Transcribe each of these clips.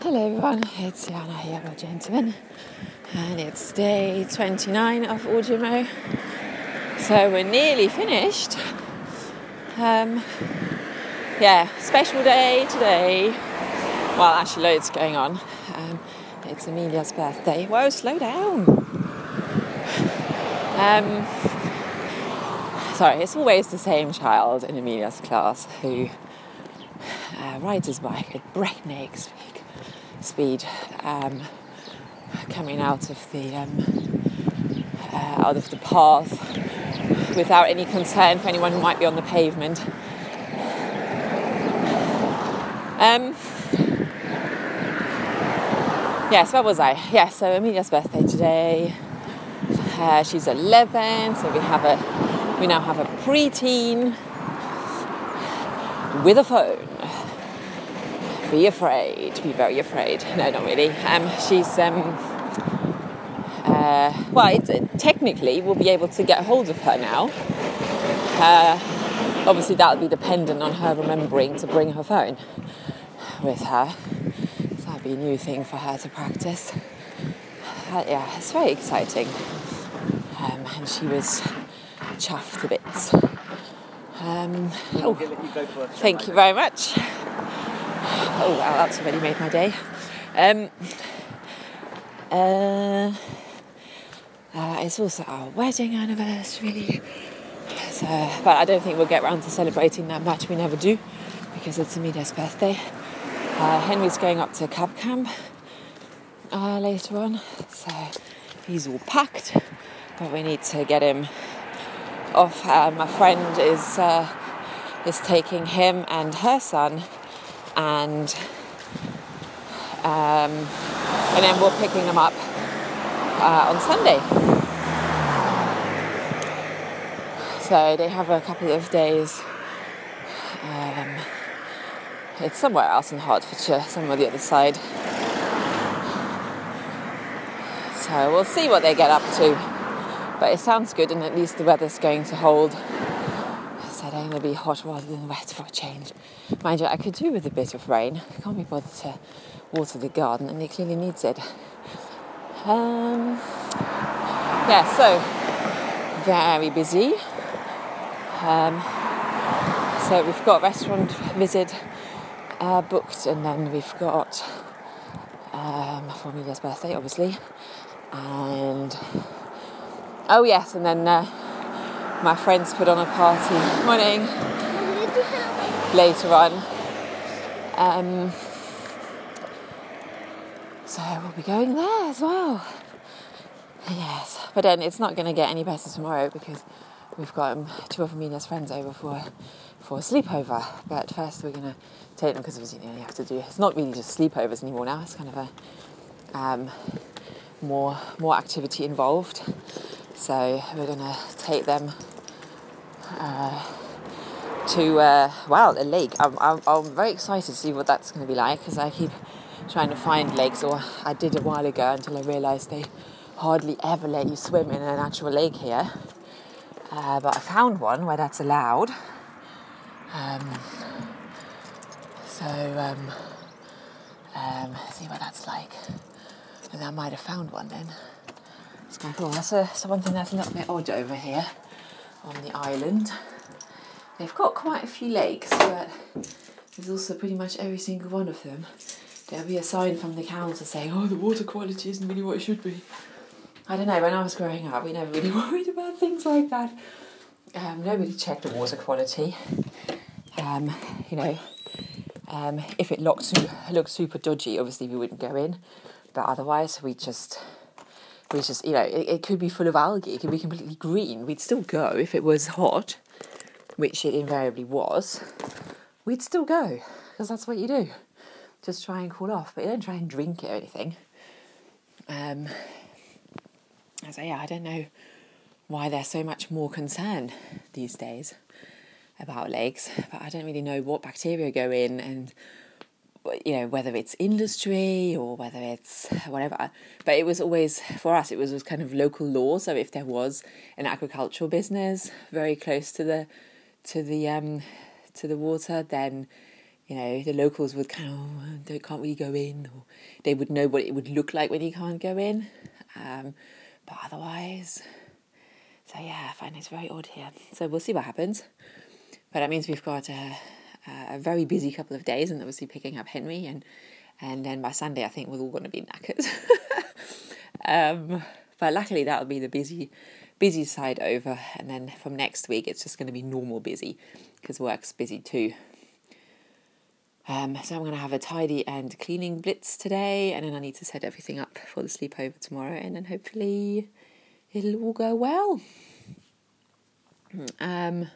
Hello everyone, it's Jana here, or gentlemen, and it's day 29 of Audiomo So we're nearly finished. Um, yeah, special day today. Well, actually, loads going on. Um, it's Amelia's birthday. Whoa, slow down. Um, sorry, it's always the same child in Amelia's class who uh, rides his bike at breakneck speed speed um, coming out of the um, uh, out of the path without any concern for anyone who might be on the pavement. Um, yes, where was I? Yeah, so Amelia's birthday today. Uh, she's 11, so we have a we now have a preteen with a phone be afraid, be very afraid. No, not really. Um, she's, um, uh, well, it, technically, we'll be able to get hold of her now. Uh, obviously, that'll be dependent on her remembering to bring her phone with her. So that'll be a new thing for her to practice. Uh, yeah, it's very exciting. Um, and she was chuffed a bit. Um, oh, thank you very much. Oh wow, that's already made my day. Um, uh, uh, it's also our wedding anniversary. So, but I don't think we'll get around to celebrating that much. We never do because it's Amelia's birthday. Uh, Henry's going up to cub camp uh, later on, so he's all packed. But we need to get him off. Uh, my friend is uh, is taking him and her son and um, and then we're picking them up uh, on Sunday. So they have a couple of days. Um, it's somewhere else in Hertfordshire, somewhere the other side. So we'll see what they get up to. But it sounds good, and at least the weather's going to hold said I'm going to be hot rather than wet for a change. Mind you, I could do with a bit of rain. I can't be bothered to water the garden, and it clearly needs it. Um, yeah, so very busy. Um, so we've got restaurant visit uh, booked, and then we've got um, for Amelia's birthday, obviously, and oh yes, and then. Uh, my friends put on a party morning later on. Um, so we'll be going there as well. Yes, but then it's not going to get any better tomorrow because we've got um, two of Amelia's friends over for for a sleepover. But first we're going to take them because obviously you, know, you have to do. It's not really just sleepovers anymore now. It's kind of a um, more more activity involved. So we're going to take them uh, to, uh, wow, a lake. I'm, I'm, I'm, very excited to see what that's going to be like because I keep trying to find lakes, or I did a while ago until I realised they hardly ever let you swim in an actual lake here. Uh, but I found one where that's allowed. Um, so, um, um, see what that's like. And I might have found one then. Cool. That's, a, one thing that's a little bit odd over here on the island. They've got quite a few lakes, but there's also pretty much every single one of them. There'll be a sign from the council saying, oh, the water quality isn't really what it should be. I don't know, when I was growing up, we never really worried about things like that. Um, nobody checked the water quality. Um, you know, um, if it looked, looked super dodgy, obviously we wouldn't go in. But otherwise, we just which is you know it, it could be full of algae it could be completely green. We'd still go if it was hot which it invariably was. We'd still go because that's what you do. Just try and cool off but you don't try and drink it or anything. Um so yeah i don't know why there's so much more concern these days about lakes but i don't really know what bacteria go in and you know whether it's industry or whether it's whatever but it was always for us it was, was kind of local law so if there was an agricultural business very close to the to the um to the water then you know, the locals would kind of, oh, can't we go in? Or they would know what it would look like when you can't go in. Um, but otherwise, so yeah, I find it's very odd here. So we'll see what happens. But that means we've got a, a very busy couple of days and obviously picking up Henry and and then by Sunday I think we're all going to be knackered. um, but luckily that'll be the busy busy side over and then from next week it's just going to be normal busy because work's busy too. Um, so I'm going to have a tidy and cleaning blitz today, and then I need to set everything up for the sleepover tomorrow, and then hopefully it'll all go well. Um,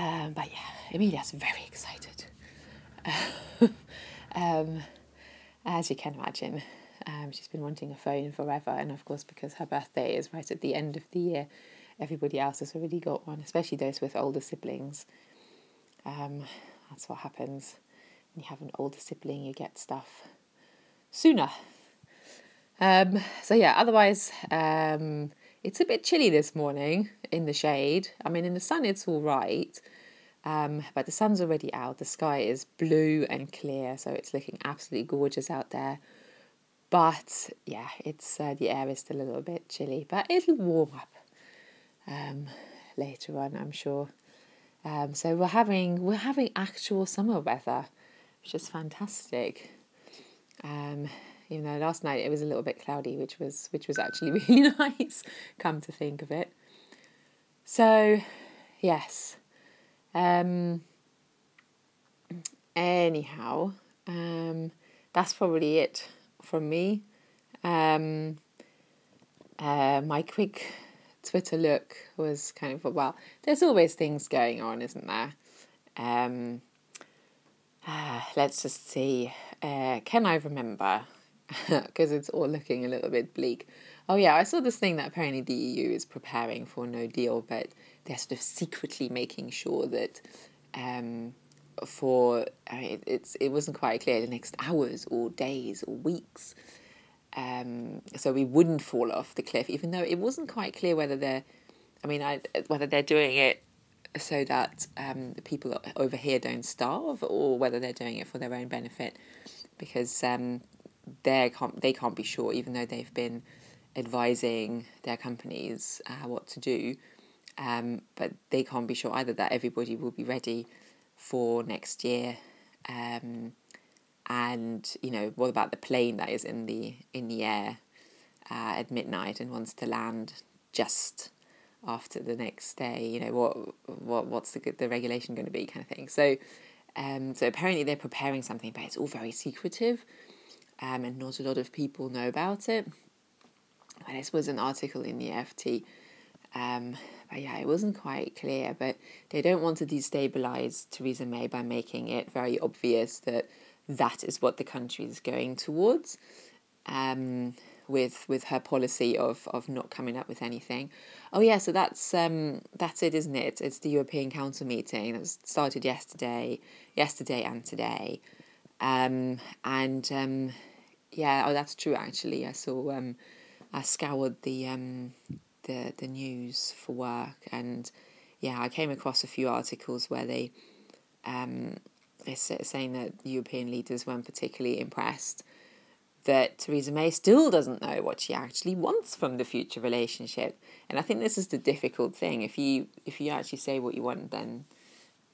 um, but yeah, Amelia's very excited. um, as you can imagine, um, she's been wanting a phone forever, and of course, because her birthday is right at the end of the year, everybody else has already got one, especially those with older siblings. Um, that's what happens when you have an older sibling, you get stuff sooner. Um, so, yeah, otherwise, um, it's a bit chilly this morning in the shade. I mean, in the sun, it's all right. Um, but the sun's already out. The sky is blue and clear, so it's looking absolutely gorgeous out there. But yeah, it's uh, the air is still a little bit chilly, but it'll warm up um, later on, I'm sure. Um, so we're having we're having actual summer weather, which is fantastic. Um, even though last night it was a little bit cloudy, which was which was actually really nice. Come to think of it. So, yes. Um, anyhow, um, that's probably it from me. Um, uh, my quick Twitter look was kind of well, there's always things going on, isn't there? Um, uh, let's just see. Uh, can I remember? Because it's all looking a little bit bleak. Oh yeah, I saw this thing that apparently the EU is preparing for no deal, but they're sort of secretly making sure that um, for I mean, it's it wasn't quite clear the next hours or days or weeks um, so we wouldn't fall off the cliff, even though it wasn't quite clear whether they're, I mean, I, whether they're doing it so that um, the people over here don't starve, or whether they're doing it for their own benefit, because um, they can't they can't be sure, even though they've been advising their companies uh, what to do, um, but they can't be sure either that everybody will be ready for next year. Um, and you know what about the plane that is in the in the air uh, at midnight and wants to land just after the next day? You know what what what's the the regulation going to be kind of thing. So um so apparently they're preparing something but it's all very secretive um and not a lot of people know about it and this was an article in the FT um but yeah, it wasn't quite clear. But they don't want to destabilize Theresa May by making it very obvious that that is what the country is going towards. Um, with with her policy of of not coming up with anything. Oh yeah, so that's um that's it, isn't it? It's the European Council meeting that started yesterday, yesterday and today, um and um yeah, oh that's true actually. I saw um I scoured the um the the news for work and yeah, I came across a few articles where they um is saying that European leaders weren't particularly impressed that Theresa May still doesn't know what she actually wants from the future relationship. And I think this is the difficult thing. If you if you actually say what you want, then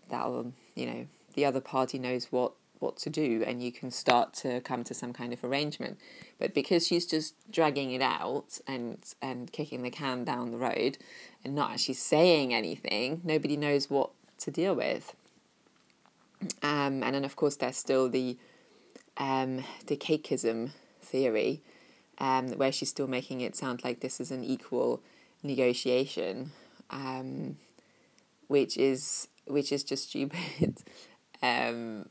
that'll you know the other party knows what what to do, and you can start to come to some kind of arrangement. But because she's just dragging it out and and kicking the can down the road, and not actually saying anything, nobody knows what to deal with. Um, and then, of course, there's still the um, the cakeism theory, um, where she's still making it sound like this is an equal negotiation, um, which is which is just stupid. um,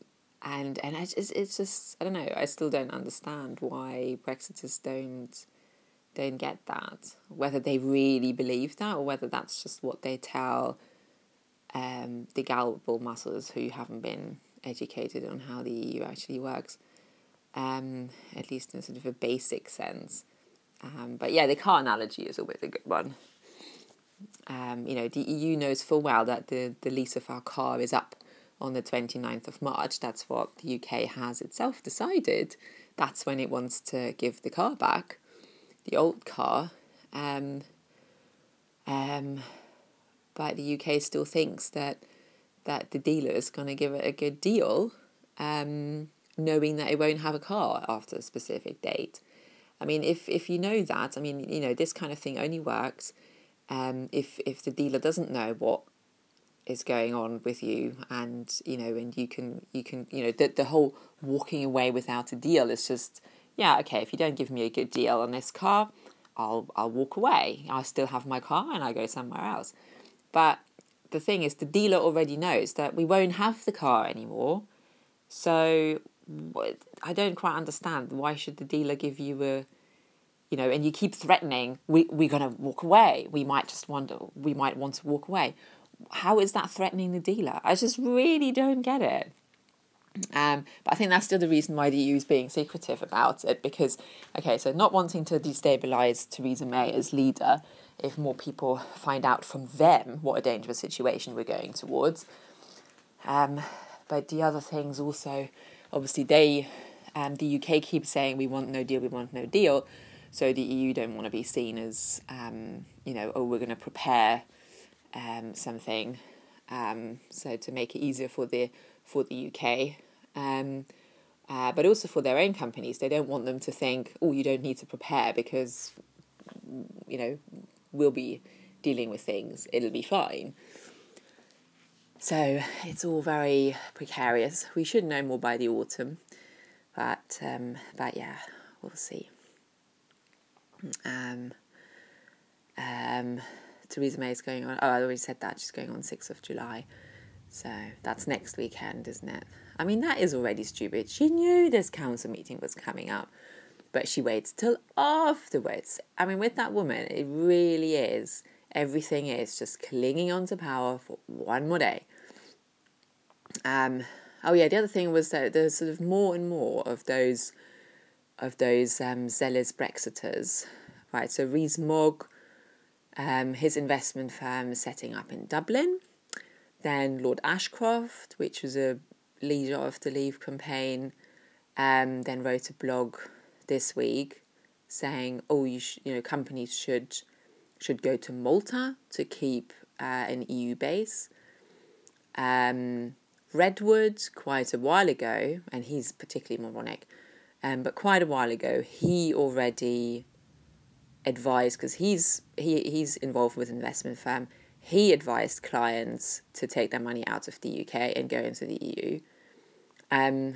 and and it's, it's just I don't know. I still don't understand why Brexiters don't don't get that. Whether they really believe that, or whether that's just what they tell um, the gullible muscles who haven't been educated on how the EU actually works, um, at least in sort of a basic sense. Um, but yeah, the car analogy is always a good one. Um, you know, the EU knows full well that the, the lease of our car is up on the 29th of March, that's what the UK has itself decided, that's when it wants to give the car back, the old car. Um, um, but the UK still thinks that that the dealer is going to give it a good deal, um, knowing that it won't have a car after a specific date. I mean, if if you know that, I mean, you know, this kind of thing only works um, if if the dealer doesn't know what is going on with you and you know and you can you can you know the, the whole walking away without a deal is just yeah okay if you don't give me a good deal on this car i'll i'll walk away. I still have my car and i go somewhere else. But the thing is the dealer already knows that we won't have the car anymore. So i don't quite understand why should the dealer give you a you know and you keep threatening we, we're going to walk away. We might just wonder we might want to walk away how is that threatening the dealer? I just really don't get it. Um, but I think that's still the reason why the EU is being secretive about it because, okay, so not wanting to destabilise Theresa May as leader if more people find out from them what a dangerous situation we're going towards. Um, but the other things also, obviously, they, um, the UK keeps saying we want no deal, we want no deal. So the EU don't want to be seen as, um, you know, oh, we're going to prepare um, something, um, so to make it easier for the for the UK, um, uh, but also for their own companies. They don't want them to think, oh, you don't need to prepare because, you know, we'll be dealing with things. It'll be fine. So it's all very precarious. We should know more by the autumn, but um, but yeah, we'll see. Um, um, Theresa May is going on. Oh, I already said that. She's going on 6th of July. So that's next weekend, isn't it? I mean, that is already stupid. She knew this council meeting was coming up, but she waits till afterwards. I mean, with that woman, it really is. Everything is just clinging on to power for one more day. Um, oh yeah, the other thing was that there's sort of more and more of those of those um, zealous Brexiters, right? So Rees-Mogg um, his investment firm setting up in Dublin. Then Lord Ashcroft, which was a leader of the Leave campaign, um, then wrote a blog this week saying, "Oh, you sh- you know companies should should go to Malta to keep uh, an EU base." Um, Redwood, quite a while ago, and he's particularly moronic, um, but quite a while ago, he already advised because he's he he's involved with an investment firm. He advised clients to take their money out of the UK and go into the EU. Um,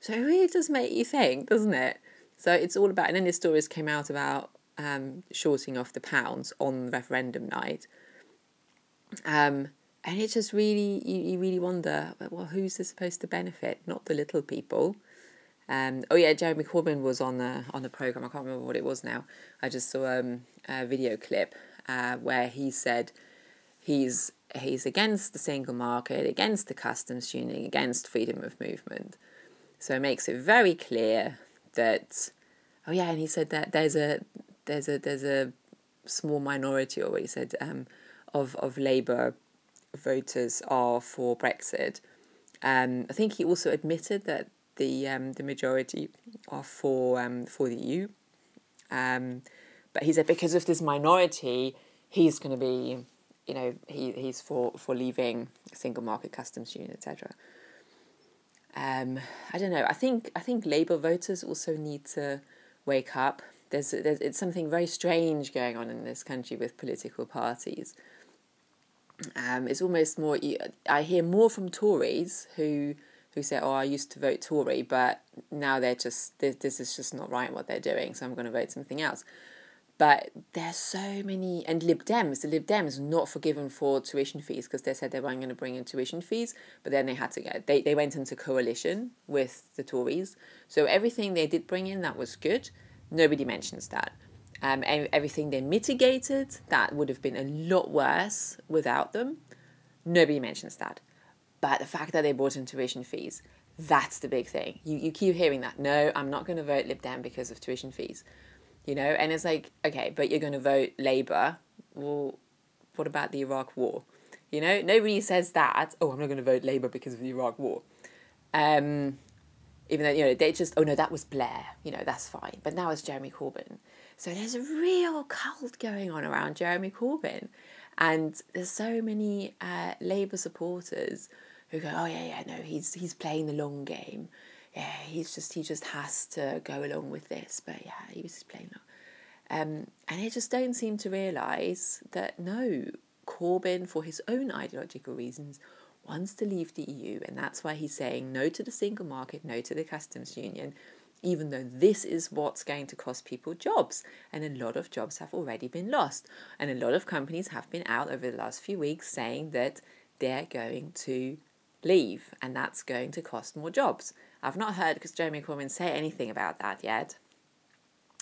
so it really does make you think, doesn't it? So it's all about, and then the stories came out about um, shorting off the pounds on referendum night. Um, and it just really, you, you really wonder, well, who's this supposed to benefit? Not the little people. Um, oh yeah, Jeremy Corbyn was on the on the program. I can't remember what it was now. I just saw um, a video clip uh, where he said he's he's against the single market, against the customs union, against freedom of movement. So it makes it very clear that oh yeah, and he said that there's a there's a there's a small minority, or what he said um, of of Labour voters are for Brexit. Um, I think he also admitted that the um, the majority are for um, for the EU. Um, but he said because of this minority, he's going to be, you know, he, he's for, for leaving single market customs union, etc. Um, I don't know. I think I think Labour voters also need to wake up. There's, there's it's something very strange going on in this country with political parties. Um, it's almost more. I hear more from Tories who who say, "Oh, I used to vote Tory, but now they're just this, this is just not right what they're doing, so I'm going to vote something else." But there's so many, and Lib Dems, the Lib Dems not forgiven for tuition fees because they said they weren't going to bring in tuition fees, but then they had to get, they, they went into coalition with the Tories. So everything they did bring in, that was good. Nobody mentions that. Um, everything they mitigated, that would have been a lot worse without them. Nobody mentions that. But the fact that they brought in tuition fees, that's the big thing. You, you keep hearing that. No, I'm not going to vote Lib Dem because of tuition fees. You know, and it's like, okay, but you're going to vote Labour. Well, what about the Iraq War? You know, nobody says that. Oh, I'm not going to vote Labour because of the Iraq War. Um, even though you know they just oh no that was Blair. You know that's fine. But now it's Jeremy Corbyn. So there's a real cult going on around Jeremy Corbyn, and there's so many uh, Labour supporters who go, oh yeah yeah no he's he's playing the long game. Yeah, he's just he just has to go along with this. But yeah, he was just playing long. Um, and they just don't seem to realise that no, Corbyn, for his own ideological reasons, wants to leave the EU, and that's why he's saying no to the single market, no to the customs union, even though this is what's going to cost people jobs. And a lot of jobs have already been lost. And a lot of companies have been out over the last few weeks saying that they're going to leave, and that's going to cost more jobs. I've not heard because Jeremy Corbyn say anything about that yet.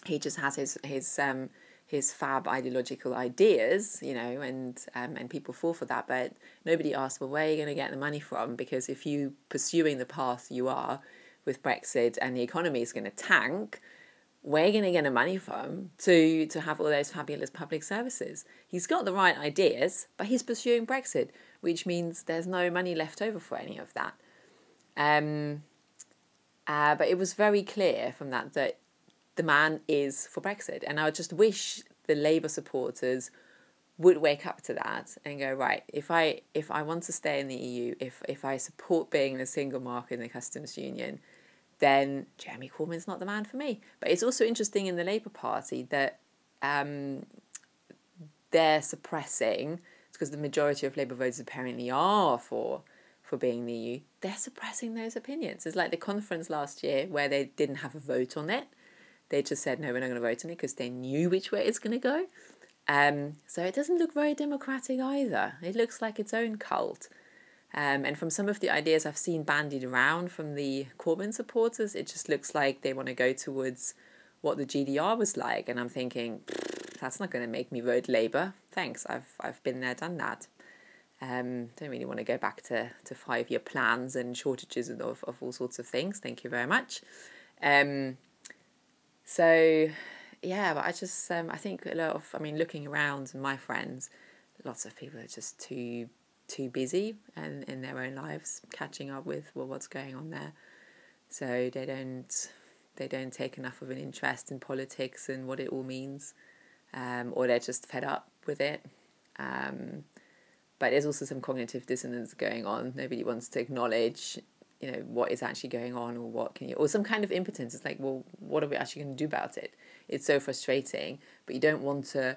He just has his his um, his fab ideological ideas, you know, and um, and people fall for that. But nobody asks, well, where are you going to get the money from? Because if you pursuing the path you are with Brexit and the economy is going to tank, where are you going to get the money from to to have all those fabulous public services? He's got the right ideas, but he's pursuing Brexit, which means there's no money left over for any of that. Um, uh, but it was very clear from that that the man is for Brexit. And I just wish the Labour supporters would wake up to that and go right if i if i want to stay in the eu if if i support being in a single market in the customs union then jeremy corbyn's not the man for me but it's also interesting in the labour party that um, they're suppressing because the majority of labour voters apparently are for for being in the eu they're suppressing those opinions it's like the conference last year where they didn't have a vote on it they just said, no, we're not going to vote on it because they knew which way it's going to go. Um, so it doesn't look very democratic either. It looks like its own cult. Um, and from some of the ideas I've seen bandied around from the Corbyn supporters, it just looks like they want to go towards what the GDR was like. And I'm thinking, that's not going to make me vote Labour. Thanks, I've I've been there, done that. Um, don't really want to go back to, to five year plans and shortages of, of all sorts of things. Thank you very much. Um, so, yeah, but I just um, I think a lot of I mean looking around and my friends, lots of people are just too too busy and in their own lives catching up with well what's going on there. So they don't they don't take enough of an interest in politics and what it all means, um, or they're just fed up with it. Um, but there's also some cognitive dissonance going on. Nobody wants to acknowledge you know what is actually going on or what can you or some kind of impotence it's like well what are we actually going to do about it it's so frustrating but you don't want to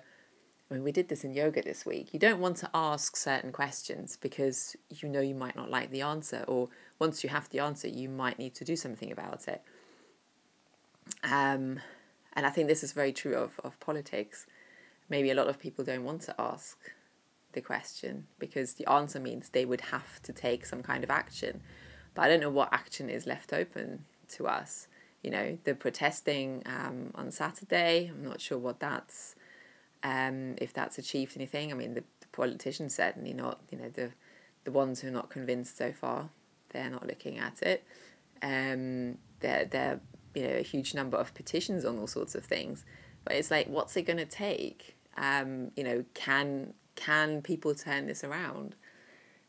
I mean, we did this in yoga this week. You don't want to ask certain questions because you know you might not like the answer, or once you have the answer, you might need to do something about it. Um, and I think this is very true of, of politics. Maybe a lot of people don't want to ask the question because the answer means they would have to take some kind of action. But I don't know what action is left open to us. You know, the protesting um, on Saturday, I'm not sure what that's, um, if that's achieved anything. I mean, the, the politicians certainly not, you know, the, the ones who are not convinced so far, they're not looking at it. Um, there, there, you know, a huge number of petitions on all sorts of things. But it's like, what's it going to take? Um, you know, can can people turn this around?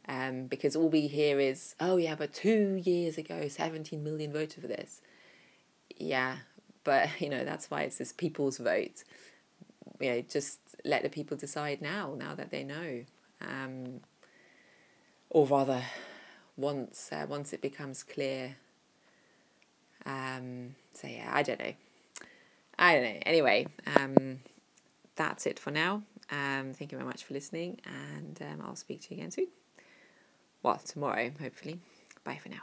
Um, because all we hear is, oh yeah, but two years ago, 17 million voted for this. Yeah, but you know, that's why it's this people's vote. You know, just let the people decide now, now that they know. Um, or rather, once uh, once it becomes clear. Um, so yeah, I don't know. I don't know. Anyway, um, that's it for now. Um, thank you very much for listening, and um, I'll speak to you again soon well, tomorrow, hopefully. Bye for now.